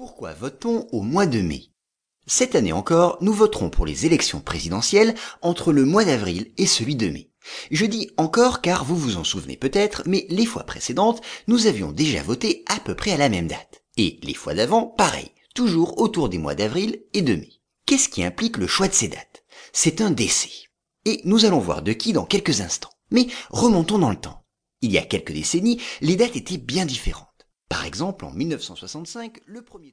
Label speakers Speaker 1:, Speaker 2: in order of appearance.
Speaker 1: Pourquoi vote-t-on au mois de mai? Cette année encore, nous voterons pour les élections présidentielles entre le mois d'avril et celui de mai. Je dis encore car vous vous en souvenez peut-être, mais les fois précédentes, nous avions déjà voté à peu près à la même date. Et les fois d'avant, pareil, toujours autour des mois d'avril et de mai. Qu'est-ce qui implique le choix de ces dates? C'est un décès. Et nous allons voir de qui dans quelques instants. Mais remontons dans le temps. Il y a quelques décennies, les dates étaient bien différentes. Par exemple, en 1965, le premier